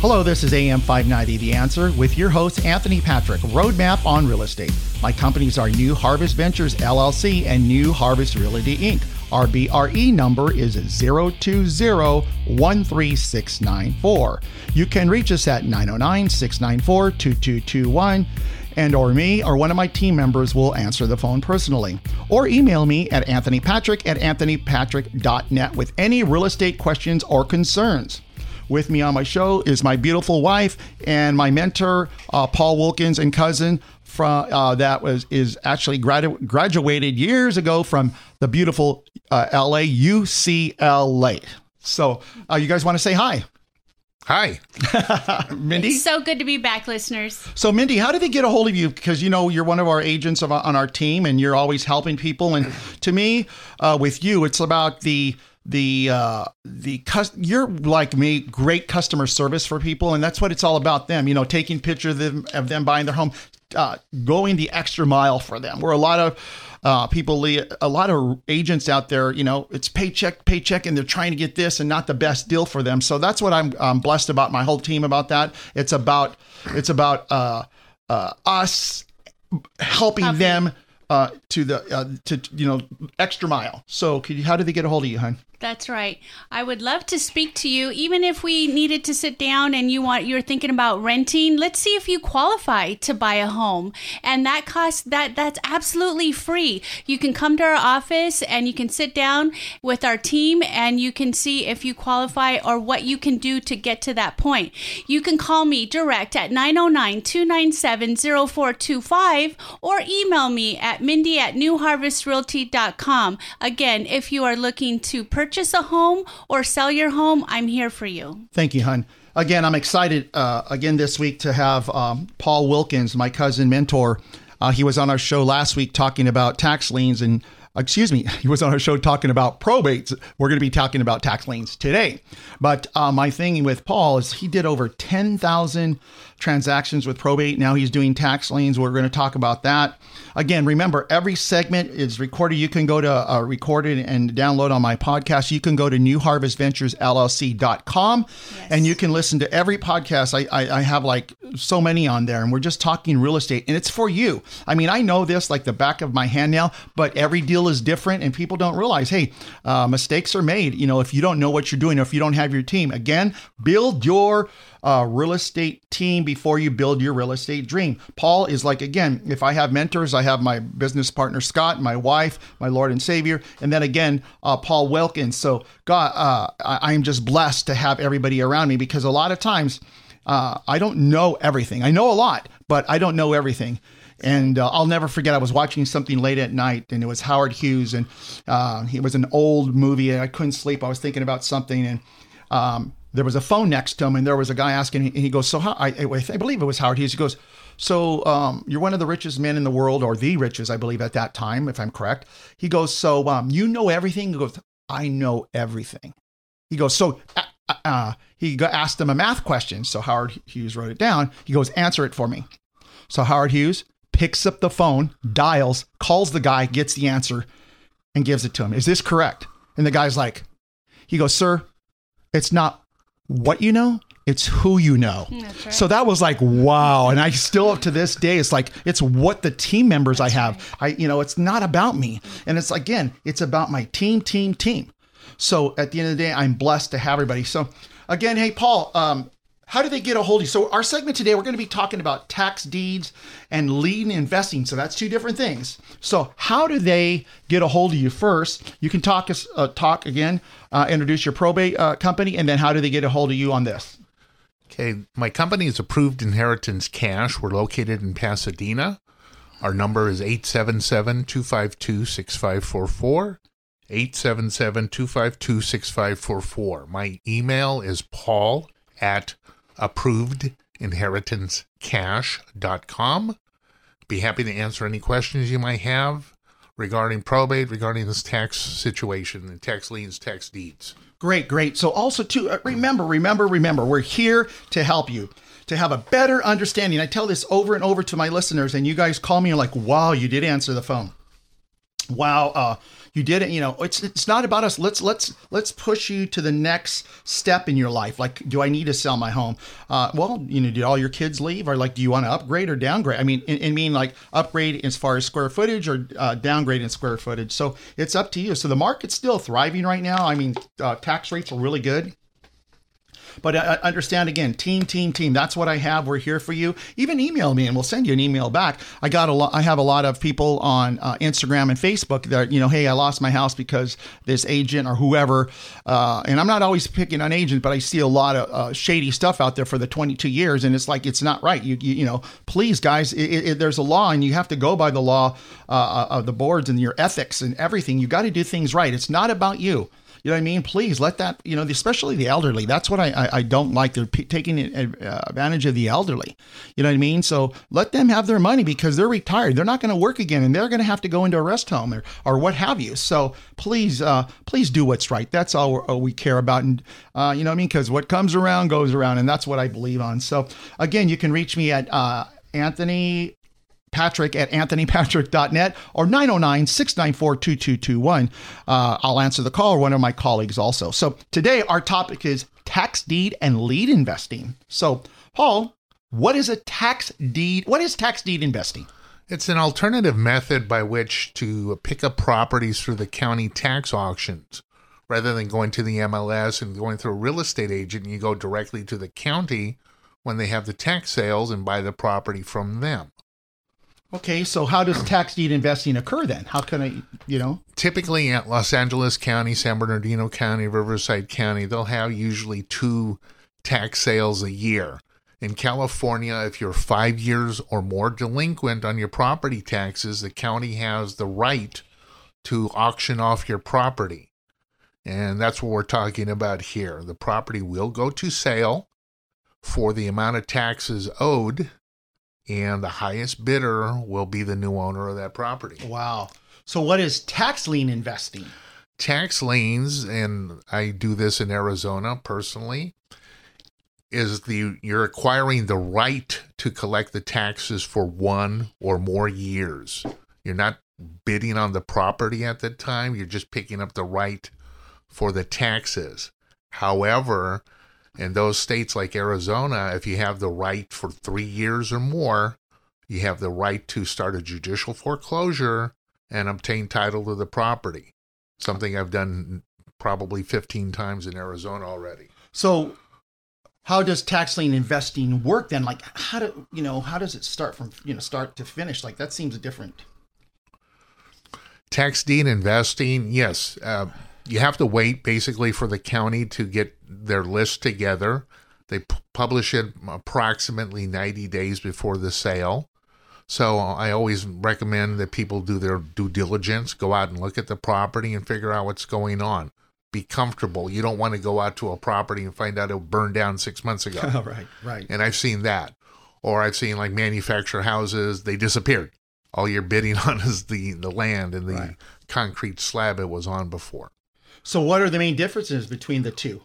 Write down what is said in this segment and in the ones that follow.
Hello, this is AM 590 The Answer with your host, Anthony Patrick, Roadmap on Real Estate. My companies are New Harvest Ventures LLC and New Harvest Realty Inc. Our BRE number is 020-13694. You can reach us at 909-694-2221 and or me or one of my team members will answer the phone personally. Or email me at anthonypatrick at anthonypatrick.net with any real estate questions or concerns. With me on my show is my beautiful wife and my mentor, uh, Paul Wilkins, and cousin from uh, that was is actually gradu- graduated years ago from the beautiful uh, LA UCLA. So, uh, you guys want to say hi? Hi. Mindy. It's so good to be back, listeners. So, Mindy, how did they get a hold of you? Because you know you're one of our agents of, on our team, and you're always helping people. And to me, uh, with you, it's about the the uh the cus- you're like me great customer service for people and that's what it's all about them you know taking pictures of them, of them buying their home uh, going the extra mile for them. Where a lot of uh, people a lot of agents out there you know it's paycheck paycheck and they're trying to get this and not the best deal for them. So that's what i'm, I'm blessed about my whole team about that. It's about it's about uh, uh, us helping Helping. them uh, to the uh, to you know extra mile. So could you, how do they get a hold of you hon That's right. I would love to speak to you, even if we needed to sit down and you want you're thinking about renting. Let's see if you qualify to buy a home, and that cost that that's absolutely free. You can come to our office and you can sit down with our team, and you can see if you qualify or what you can do to get to that point. You can call me direct at 909-297-0425 or email me at mindy at newharvestrealty.com. Again, if you are looking to purchase a home or sell your home, I'm here for you. Thank you, hun. Again, I'm excited uh, again this week to have um, Paul Wilkins, my cousin mentor. Uh, he was on our show last week talking about tax liens and excuse me, he was on our show talking about probates. We're going to be talking about tax liens today. But uh, my thing with Paul is he did over 10,000 transactions with probate. Now he's doing tax liens. We're going to talk about that. Again, remember, every segment is recorded. You can go to uh, record it and download on my podcast. You can go to newharvestventuresllc.com and you can listen to every podcast. I, I, I have like so many on there, and we're just talking real estate, and it's for you. I mean, I know this like the back of my hand now, but every deal is different, and people don't realize, hey, uh, mistakes are made. You know, if you don't know what you're doing, or if you don't have your team, again, build your uh, real estate team before you build your real estate dream. Paul is like, again, if I have mentors, I have my business partner, Scott, my wife, my Lord and Savior, and then again, uh, Paul Wilkins. So, God, uh, I am just blessed to have everybody around me because a lot of times uh, I don't know everything. I know a lot, but I don't know everything. And uh, I'll never forget, I was watching something late at night, and it was Howard Hughes, and uh, it was an old movie, and I couldn't sleep. I was thinking about something, and um, there was a phone next to him, and there was a guy asking, and he goes, "So how?" I, I believe it was Howard Hughes. He goes, "So um, you're one of the richest men in the world, or the richest, I believe, at that time, if I'm correct." He goes, "So um, you know everything?" He goes, "I know everything." He goes, "So." Uh, uh, he asked him a math question. So Howard Hughes wrote it down. He goes, "Answer it for me." So Howard Hughes picks up the phone, dials, calls the guy, gets the answer, and gives it to him. Is this correct? And the guy's like, he goes, Sir, it's not what you know, it's who you know. Right. So that was like, wow. And I still, up to this day, it's like, it's what the team members I have. I, you know, it's not about me. And it's again, it's about my team, team, team. So at the end of the day, I'm blessed to have everybody. So again, hey, Paul, um, how do they get a hold of you? So our segment today, we're going to be talking about tax deeds and lien investing. So that's two different things. So how do they get a hold of you first? You can talk us uh, talk again, uh, introduce your probate uh, company, and then how do they get a hold of you on this? Okay, my company is Approved Inheritance Cash. We're located in Pasadena. Our number is 877 252 6544. 877 252 6544. My email is paul at approvedinheritancecash.com. Be happy to answer any questions you might have regarding probate, regarding this tax situation, and tax liens, tax deeds. Great, great. So also too, uh, remember, remember, remember, we're here to help you to have a better understanding. I tell this over and over to my listeners, and you guys call me and like, wow, you did answer the phone. Wow uh you did it you know it's it's not about us. Let's let's let's push you to the next step in your life. Like do i need to sell my home? Uh well you know did all your kids leave? Or like do you want to upgrade or downgrade? I mean I mean like upgrade as far as square footage or uh, downgrade in square footage. So it's up to you. So the market's still thriving right now. I mean uh, tax rates are really good but I understand again, team, team, team. That's what I have. We're here for you. Even email me, and we'll send you an email back. I got a lot. I have a lot of people on uh, Instagram and Facebook that you know, hey, I lost my house because this agent or whoever. Uh, and I'm not always picking on agents, but I see a lot of uh, shady stuff out there for the 22 years, and it's like it's not right. You, you, you know, please, guys, it, it, there's a law, and you have to go by the law uh, of the boards and your ethics and everything. You got to do things right. It's not about you. You know what I mean? Please let that, you know, especially the elderly. That's what I, I, I don't like. They're p- taking advantage of the elderly. You know what I mean? So let them have their money because they're retired. They're not going to work again and they're going to have to go into a rest home or, or what have you. So please, uh, please do what's right. That's all, all we care about. And, uh, you know what I mean? Because what comes around goes around. And that's what I believe on. So again, you can reach me at, uh, Anthony Patrick at anthonypatrick.net or 909 694 2221. Uh, I'll answer the call or one of my colleagues also. So today our topic is tax deed and lien investing. So, Paul, what is a tax deed? What is tax deed investing? It's an alternative method by which to pick up properties through the county tax auctions. Rather than going to the MLS and going through a real estate agent, you go directly to the county when they have the tax sales and buy the property from them. Okay, so how does tax deed investing occur then? How can I, you know? Typically at Los Angeles County, San Bernardino County, Riverside County, they'll have usually two tax sales a year. In California, if you're five years or more delinquent on your property taxes, the county has the right to auction off your property. And that's what we're talking about here. The property will go to sale for the amount of taxes owed and the highest bidder will be the new owner of that property. Wow. So, what is tax lien investing? Tax liens, and I do this in Arizona personally, is the you're acquiring the right to collect the taxes for one or more years. You're not bidding on the property at the time, you're just picking up the right for the taxes. However, in those states like Arizona, if you have the right for three years or more, you have the right to start a judicial foreclosure and obtain title to the property. Something I've done probably 15 times in Arizona already. So, how does tax lien investing work then? Like, how do you know? How does it start from you know start to finish? Like that seems a different. Tax deed investing, yes. Uh, you have to wait basically for the county to get their list together. They p- publish it approximately 90 days before the sale. So I always recommend that people do their due diligence, go out and look at the property and figure out what's going on. Be comfortable. You don't want to go out to a property and find out it burned down six months ago. right, right. And I've seen that. Or I've seen like manufactured houses, they disappeared. All you're bidding on is the, the land and the right. concrete slab it was on before. So, what are the main differences between the two?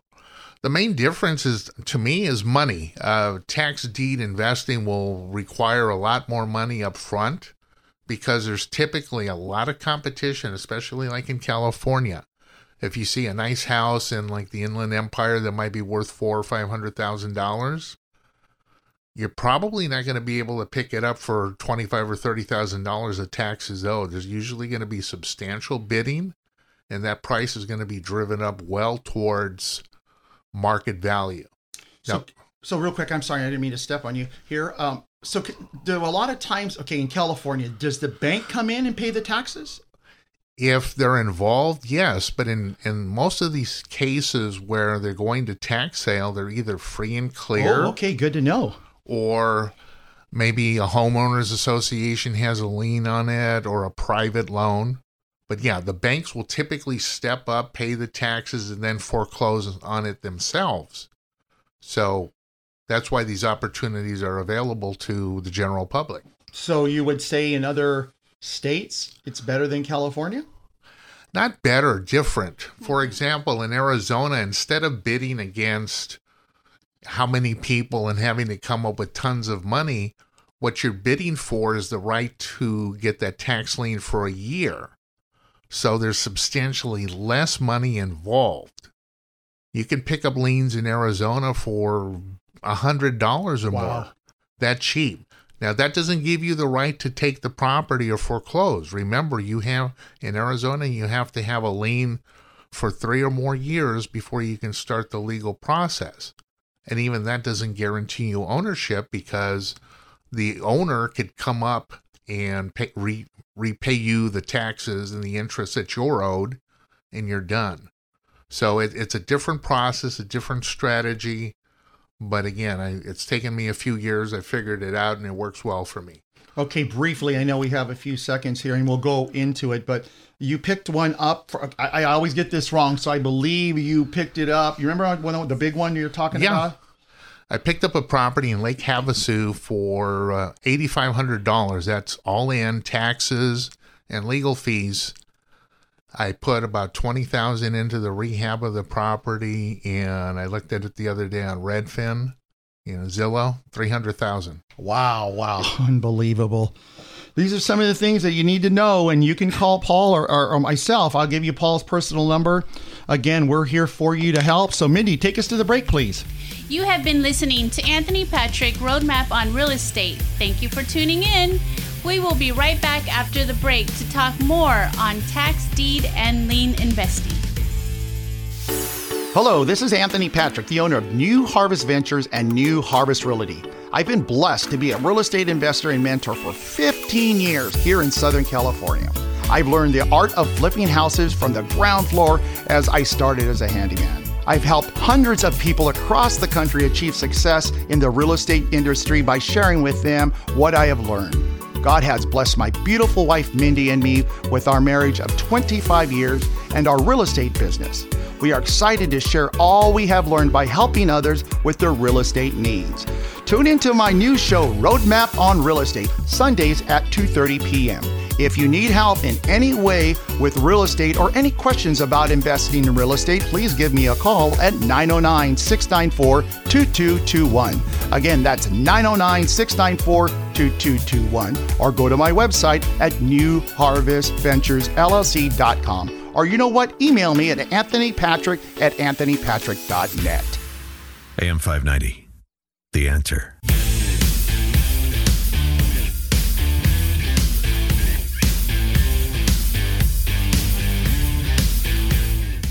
The main difference is, to me, is money. Uh, tax deed investing will require a lot more money up front because there's typically a lot of competition, especially like in California. If you see a nice house in like the Inland Empire that might be worth four or five hundred thousand dollars, you're probably not going to be able to pick it up for twenty five or thirty thousand dollars of taxes owed. There's usually going to be substantial bidding and that price is going to be driven up well towards market value. So, now, so real quick, I'm sorry, I didn't mean to step on you here. Um, so, do a lot of times, okay, in California, does the bank come in and pay the taxes? If they're involved, yes, but in in most of these cases where they're going to tax sale, they're either free and clear. Oh, okay, good to know. Or maybe a homeowners association has a lien on it, or a private loan. But yeah, the banks will typically step up, pay the taxes, and then foreclose on it themselves. So that's why these opportunities are available to the general public. So you would say in other states it's better than California? Not better, different. For example, in Arizona, instead of bidding against how many people and having to come up with tons of money, what you're bidding for is the right to get that tax lien for a year. So there's substantially less money involved. You can pick up liens in Arizona for a hundred dollars or Wow. more. That cheap. Now that doesn't give you the right to take the property or foreclose. Remember, you have in Arizona you have to have a lien for three or more years before you can start the legal process. And even that doesn't guarantee you ownership because the owner could come up and pay, re, repay you the taxes and the interest that you're owed, and you're done. So it, it's a different process, a different strategy. But again, I, it's taken me a few years. I figured it out, and it works well for me. Okay, briefly, I know we have a few seconds here and we'll go into it, but you picked one up. For, I, I always get this wrong, so I believe you picked it up. You remember one, the big one you're talking Yeah. about? I picked up a property in Lake Havasu for uh, $8,500. That's all in taxes and legal fees. I put about 20000 into the rehab of the property, and I looked at it the other day on Redfin, you know, Zillow, 300000 Wow, wow. Unbelievable. These are some of the things that you need to know, and you can call Paul or, or, or myself. I'll give you Paul's personal number. Again, we're here for you to help. So, Mindy, take us to the break, please. You have been listening to Anthony Patrick Roadmap on Real Estate. Thank you for tuning in. We will be right back after the break to talk more on tax deed and lien investing. Hello, this is Anthony Patrick, the owner of New Harvest Ventures and New Harvest Realty. I've been blessed to be a real estate investor and mentor for 15 years here in Southern California. I've learned the art of flipping houses from the ground floor as I started as a handyman. I've helped hundreds of people across the country achieve success in the real estate industry by sharing with them what I have learned. God has blessed my beautiful wife Mindy and me with our marriage of 25 years and our real estate business. We are excited to share all we have learned by helping others with their real estate needs. Tune into my new show Roadmap on Real Estate Sundays at 2:30 p.m. If you need help in any way with real estate or any questions about investing in real estate, please give me a call at 909 694 2221. Again, that's 909 694 2221. Or go to my website at newharvestventuresllc.com. Or you know what? Email me at anthonypatrick at anthonypatrick.net. AM 590. The answer.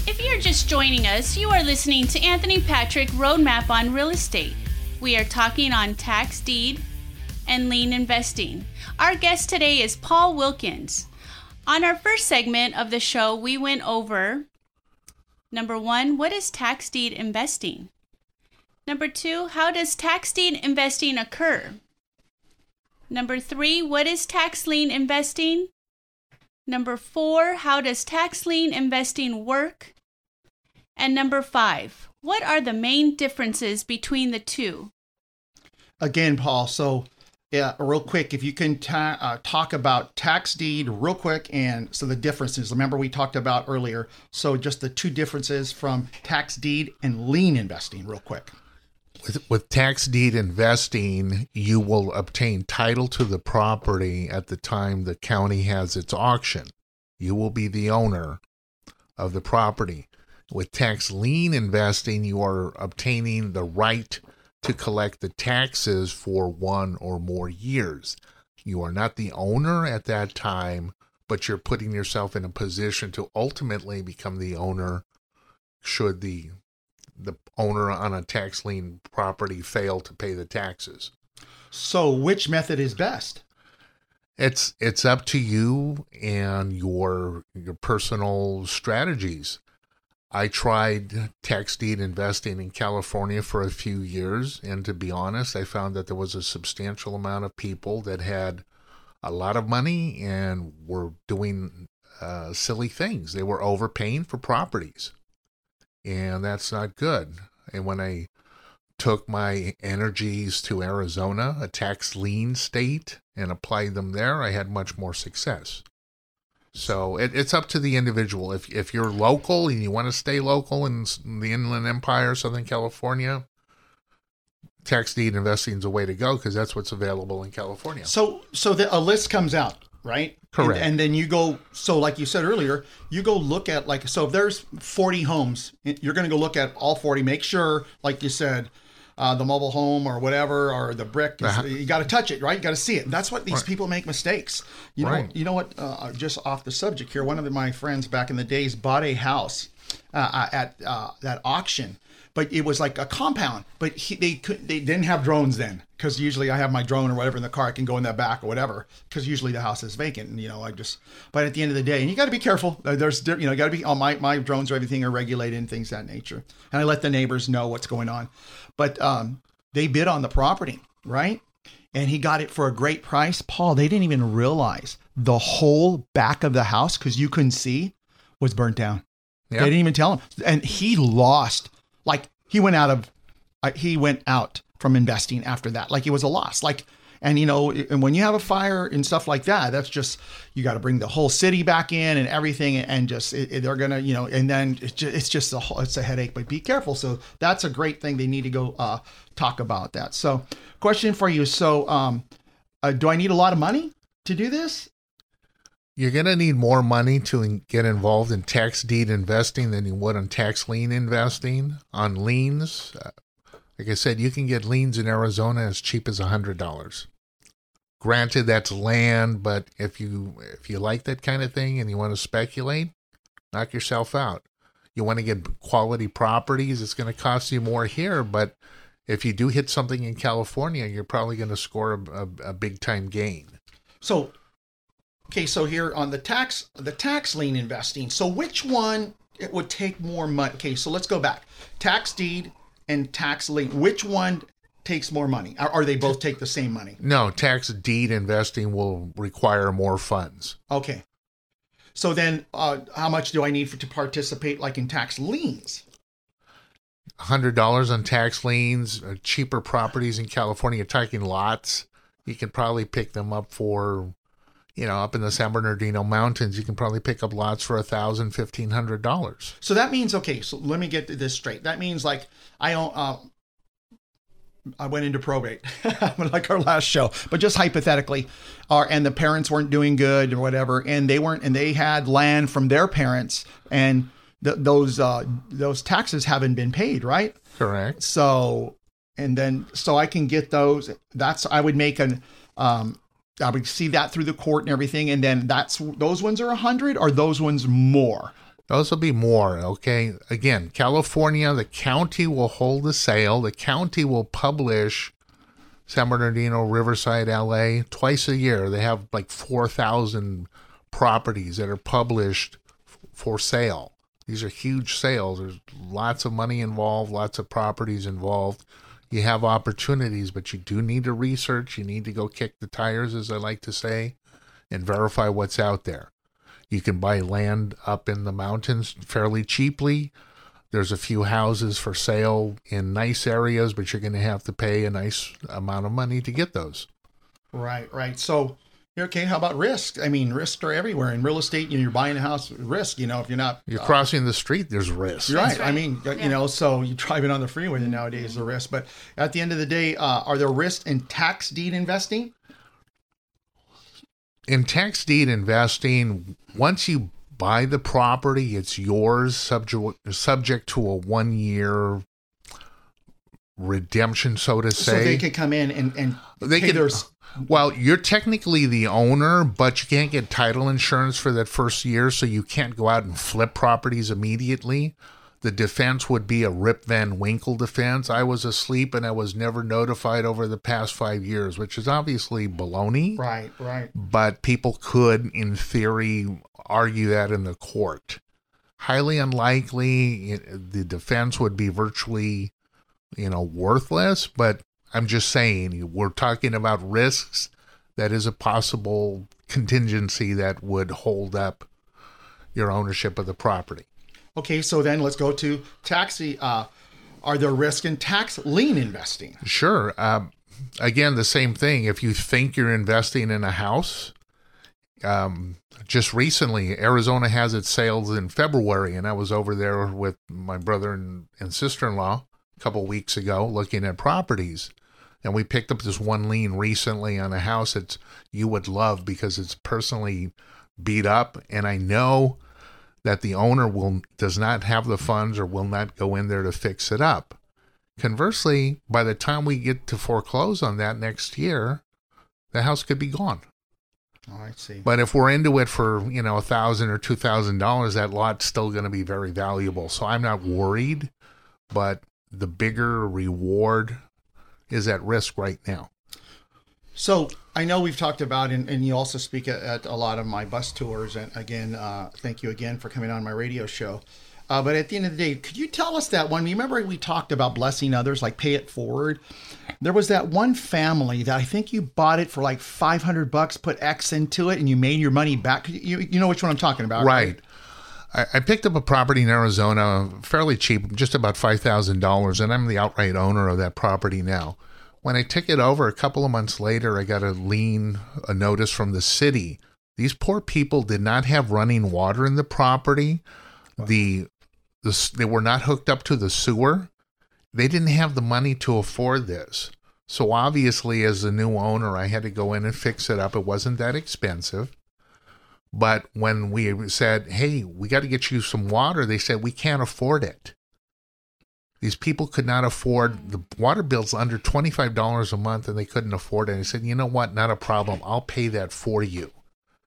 If you're just joining us, you are listening to Anthony Patrick Roadmap on Real Estate. We are talking on tax deed and lien investing. Our guest today is Paul Wilkins. On our first segment of the show, we went over number one, what is tax deed investing? Number two, how does tax deed investing occur? Number three, what is tax lien investing? Number four, how does tax lien investing work? And number five, what are the main differences between the two? Again, Paul, so yeah, real quick, if you can ta- uh, talk about tax deed real quick and so the differences. Remember, we talked about earlier. So, just the two differences from tax deed and lien investing, real quick. With, with tax deed investing, you will obtain title to the property at the time the county has its auction. You will be the owner of the property. With tax lien investing, you are obtaining the right to collect the taxes for one or more years. You are not the owner at that time, but you're putting yourself in a position to ultimately become the owner should the the owner on a tax lien property fail to pay the taxes. So, which method is best? It's it's up to you and your your personal strategies. I tried tax deed investing in California for a few years, and to be honest, I found that there was a substantial amount of people that had a lot of money and were doing uh, silly things. They were overpaying for properties, and that's not good. And when I took my energies to Arizona, a tax lien state, and applied them there, I had much more success. So it, it's up to the individual. If if you're local and you want to stay local in the Inland Empire, Southern California, tax deed investing is a way to go because that's what's available in California. So, so the, a list comes out. right? Correct. And, and then you go, so like you said earlier, you go look at like, so if there's 40 homes, you're going to go look at all 40, make sure, like you said, uh, the mobile home or whatever, or the brick, is, Uh-huh. you got to touch it, right? You got to see it. And that's what these people make mistakes. You know, Right. you know what? Uh, just off the subject here, one of my friends back in the days bought a house uh, at uh, that auction, but it was like a compound. But he, they could, they didn't have drones then, because usually I have my drone or whatever in the car. I can go in that back or whatever, because usually the house is vacant. And you know, I just. But at the end of the day, and you got to be careful. There's you know, got to be. All my my drones or everything are regulated and things of that nature, and I let the neighbors know what's going on. But um, they bid on the property, right? and he got it for a great price. Paul, they didn't even realize the whole back of the house because you couldn't see was burnt down. Yeah. They didn't even tell him, and he lost. Like he went out of, uh, he went out from investing after that. Like it was a loss. Like, and you know, and when you have a fire and stuff like that, that's just you got to bring the whole city back in and everything, and just it, it- they're gonna, you know, and then it's just, it's just a whole, it's a headache. But be careful. So that's a great thing. They need to go uh, talk about that. So, question for you. So, um, uh, do I need a lot of money to do this? You're going to need more money to get involved in tax deed investing than you would on tax lien investing. On liens, uh, like I said, you can get liens in Arizona as cheap as $100. Granted, that's land, but if you if you like that kind of thing and you want to speculate, knock yourself out. You want to get quality properties, it's going to cost you more here, but if you do hit something in California, you're probably going to score a, a, a big time gain. So, okay, so here on the tax the tax lien investing. So which one it would take more money? Okay, so let's go back. Tax deed and tax lien. Which one takes more money? Or, or they both take the same money? No, tax deed investing will require more funds. Okay. So then, uh, how much do I need for, to participate, like in tax liens? hundred dollars on tax liens, uh, cheaper properties in California. You're lots. You can probably pick them up for, you know, up in the San Bernardino Mountains. You can probably pick up lots for a thousand, fifteen hundred dollars. So that means okay. So let me get this straight. That means like I own. Uh, I went into probate, like our last show, but just hypothetically, or and the parents weren't doing good or whatever, and they weren't, and they had land from their parents, and th- those uh, those taxes haven't been paid, right? Correct. So, and then so I can get those. That's I would make an. Um, I would see that through the court and everything, and then that's those ones are a hundred, or those ones more. Those will be more, okay? Again, California, the county will hold the sale. The county will publish San Bernardino, Riverside, LA twice a year. They have like 4,000 properties that are published f- for sale. These are huge sales. There's lots of money involved, lots of properties involved. You have opportunities, but you do need to research. You need to go kick the tires, as I like to say, and verify what's out there. You can buy land up in the mountains fairly cheaply. There's a few houses for sale in nice areas, but you're going to have to pay a nice amount of money to get those. Right, right. So, okay, how about risk? I mean, risks are everywhere in real estate. You know, you're buying a house, risk. You know, if you're not, You're uh, crossing the street, there's risk. you're right. I mean, Yeah. you know, so you're driving on the freeway and nowadays, the risk. But at the end of the day, uh, are there risks in tax deed investing? In tax deed investing, once you buy the property, it's yours, subject subject to a one year redemption, so to say. So they could come in and and They pay can- their Well, you're technically the owner, but you can't get title insurance for that first year, so you can't go out and flip properties immediately. The defense would be a Rip Van Winkle defense. I was asleep and I was never notified over the past five years, which is obviously baloney. right, right. But people could, in theory, argue that in the court. Highly unlikely. The defense would be virtually, you know, worthless. But I'm just saying, we're talking about risks. That is a possible contingency that would hold up your ownership of the property. Okay, so then let's go to taxi. Uh, are there risks in tax lien investing? Sure. Um, again, the same thing. If you think you're investing in a house, um, just recently, Arizona has its sales in February, and I was over there with my brother and, and sister in law couple weeks ago looking at properties. And we picked up this one lien recently on a house that you would love because it's personally beat up. And I know that the owner will does not have the funds or will not go in there to fix it up. Conversely, by the time we get to foreclose on that next year, the house could be gone. Oh, I see. But if we're into it for you know a thousand or two thousand dollars, that lot's still going to be very valuable. So I'm not worried, but the bigger reward is at risk right now. So I know we've talked about, and, and you also speak at, at a lot of my bus tours. And again, uh, thank you again for coming on my radio show. Uh, but at the end of the day, could you tell us that one? Remember we talked about blessing others, like pay it forward. There was that one family that I think you bought it for like five hundred bucks, put X into it, and you made your money back. You you know which one I'm talking about, Right. I, I picked up a property in Arizona fairly cheap, just about five thousand dollars, and I'm the outright owner of that property now. When I took it over a couple of months later, I got a lien, a notice from the city. These poor people did not have running water in the property. The, the they were not hooked up to the sewer. They didn't have the money to afford this. So obviously, as the new owner, I had to go in and fix it up. It wasn't that expensive. But when we said, hey, we got to get you some water, they said, we can't afford it. These people could not afford the water bills under $25 a month and they couldn't afford it. And I said, you know what? Not a problem. I'll pay that for you.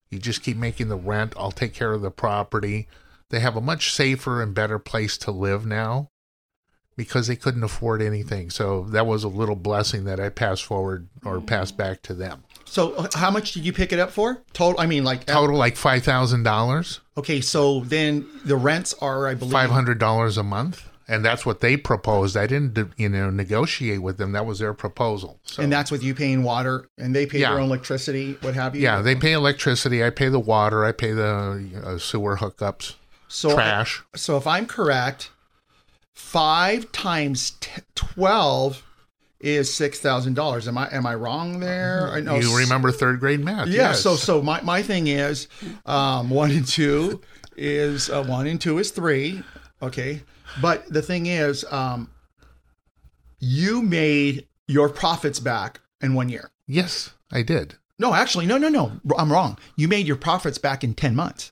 You just keep making the rent. I'll take care of the property. They have a much safer and better place to live now because they couldn't afford anything. So that was a little blessing that I passed forward or mm-hmm. passed back to them. So uh, how much did you pick it up for? Total. I mean, like Total like $5,000. Okay, so then the rents are, I believe, five hundred dollars a month, and that's what they proposed. I didn't, you know, negotiate with them. That was their proposal. So, and that's with you paying water, and they pay Yeah. their own electricity, what have you. yeah, they pay electricity. I pay the water. I pay the uh, sewer hookups, so trash. So if I'm correct, five times t- twelve is six thousand dollars. Am I am I wrong there? I know you remember third grade math? Yeah. yes. So so my, my thing is, um, one and two is uh, one and two is three. Okay, but the thing is, um, you made your profits back in one year. yes, I did. No, actually, no, no, no. I'm wrong. You made your profits back in ten months.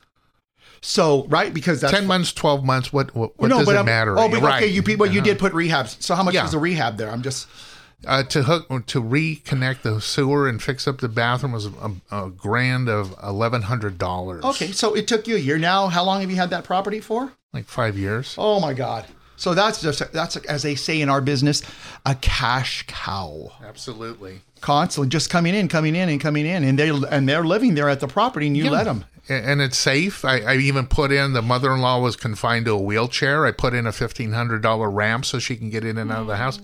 So right because that's Ten months, twelve months. What? What, what no, does it I'm- matter? Oh, but right. okay, you people, you Uh-huh. did put rehabs. So how much Yeah. was the rehab there? I'm just uh, to hook to reconnect the sewer and fix up the bathroom was a, a grand of eleven hundred dollars. okay. So it took you a year. Now, how long have you had that property for? like five years. Oh my God. So that's just that's as they say in our business, a cash cow. Absolutely. Constantly just coming in, coming in, and coming in, and they and they're living there at the property, and you let them. And it's safe. I, I even put in the mother in law was confined to a wheelchair. I put in a fifteen hundred dollar ramp so she can get in and out of the house.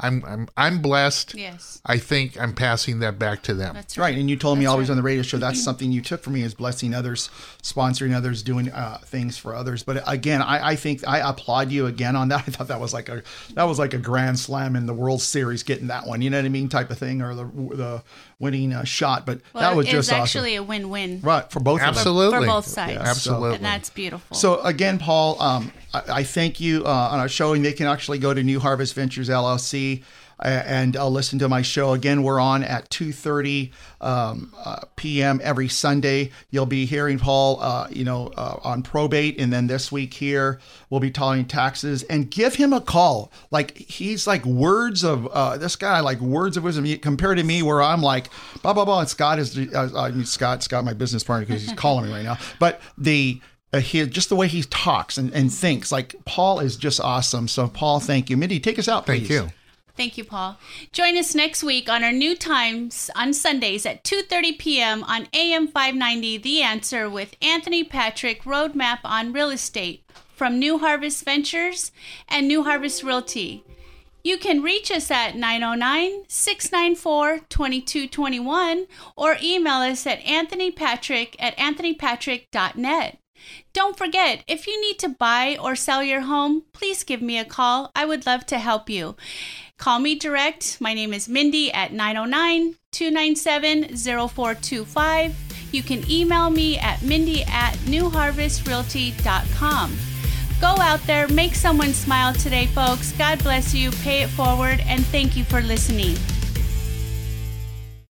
I'm I'm I'm blessed. Yes, I think I'm passing that back to them. that's right. Right, and you told me That's always right. on the radio show that's something you took from me is blessing others, sponsoring others, doing uh, things for others. But again, I, I think I applaud you again on that. I thought that was like a that was like a grand slam in the World Series, getting that one. You know what I mean, type of thing, or the the winning uh, shot. But Well, that was it's just awesome. actually a win-win right for both of us. Absolutely. for both sides. Yeah, Absolutely. and that's beautiful. So again, Paul, um, I, I thank you uh, on our show, and they can actually go to New Harvest Ventures LLC uh, and uh, listen to my show. Again, we're on at two thirty um, uh, p.m. every Sunday. You'll be hearing Paul, uh, you know, uh, on probate, and then this week here we'll be talking taxes. And give him a call. Like he's like words of uh, this guy, like words of wisdom compared to me, where I'm like blah blah blah. And Scott is, uh, I mean, Scott, Scott, my business partner, because he's calling me right now. But the uh, he just the way he talks and, and thinks like paul is just awesome so paul thank you mindy take us out please. Thank you. Thank you, Paul. Join us next week on our new times on Sundays at 2:30 p.m. on AM 590 The Answer with Anthony Patrick Roadmap on Real Estate from New Harvest Ventures and New Harvest Realty. You can reach us at 909-694-2221 or email us at anthonypatrick at anthonypatrick.net. Don't forget, if you need to buy or sell your home, please give me a call. I would love to help you. Call me direct. My name is Mindy at 909 297 0425. You can email me at mindy at newharvestrealty.com. Go out there, make someone smile today, folks. God bless you, pay it forward, and thank you for listening.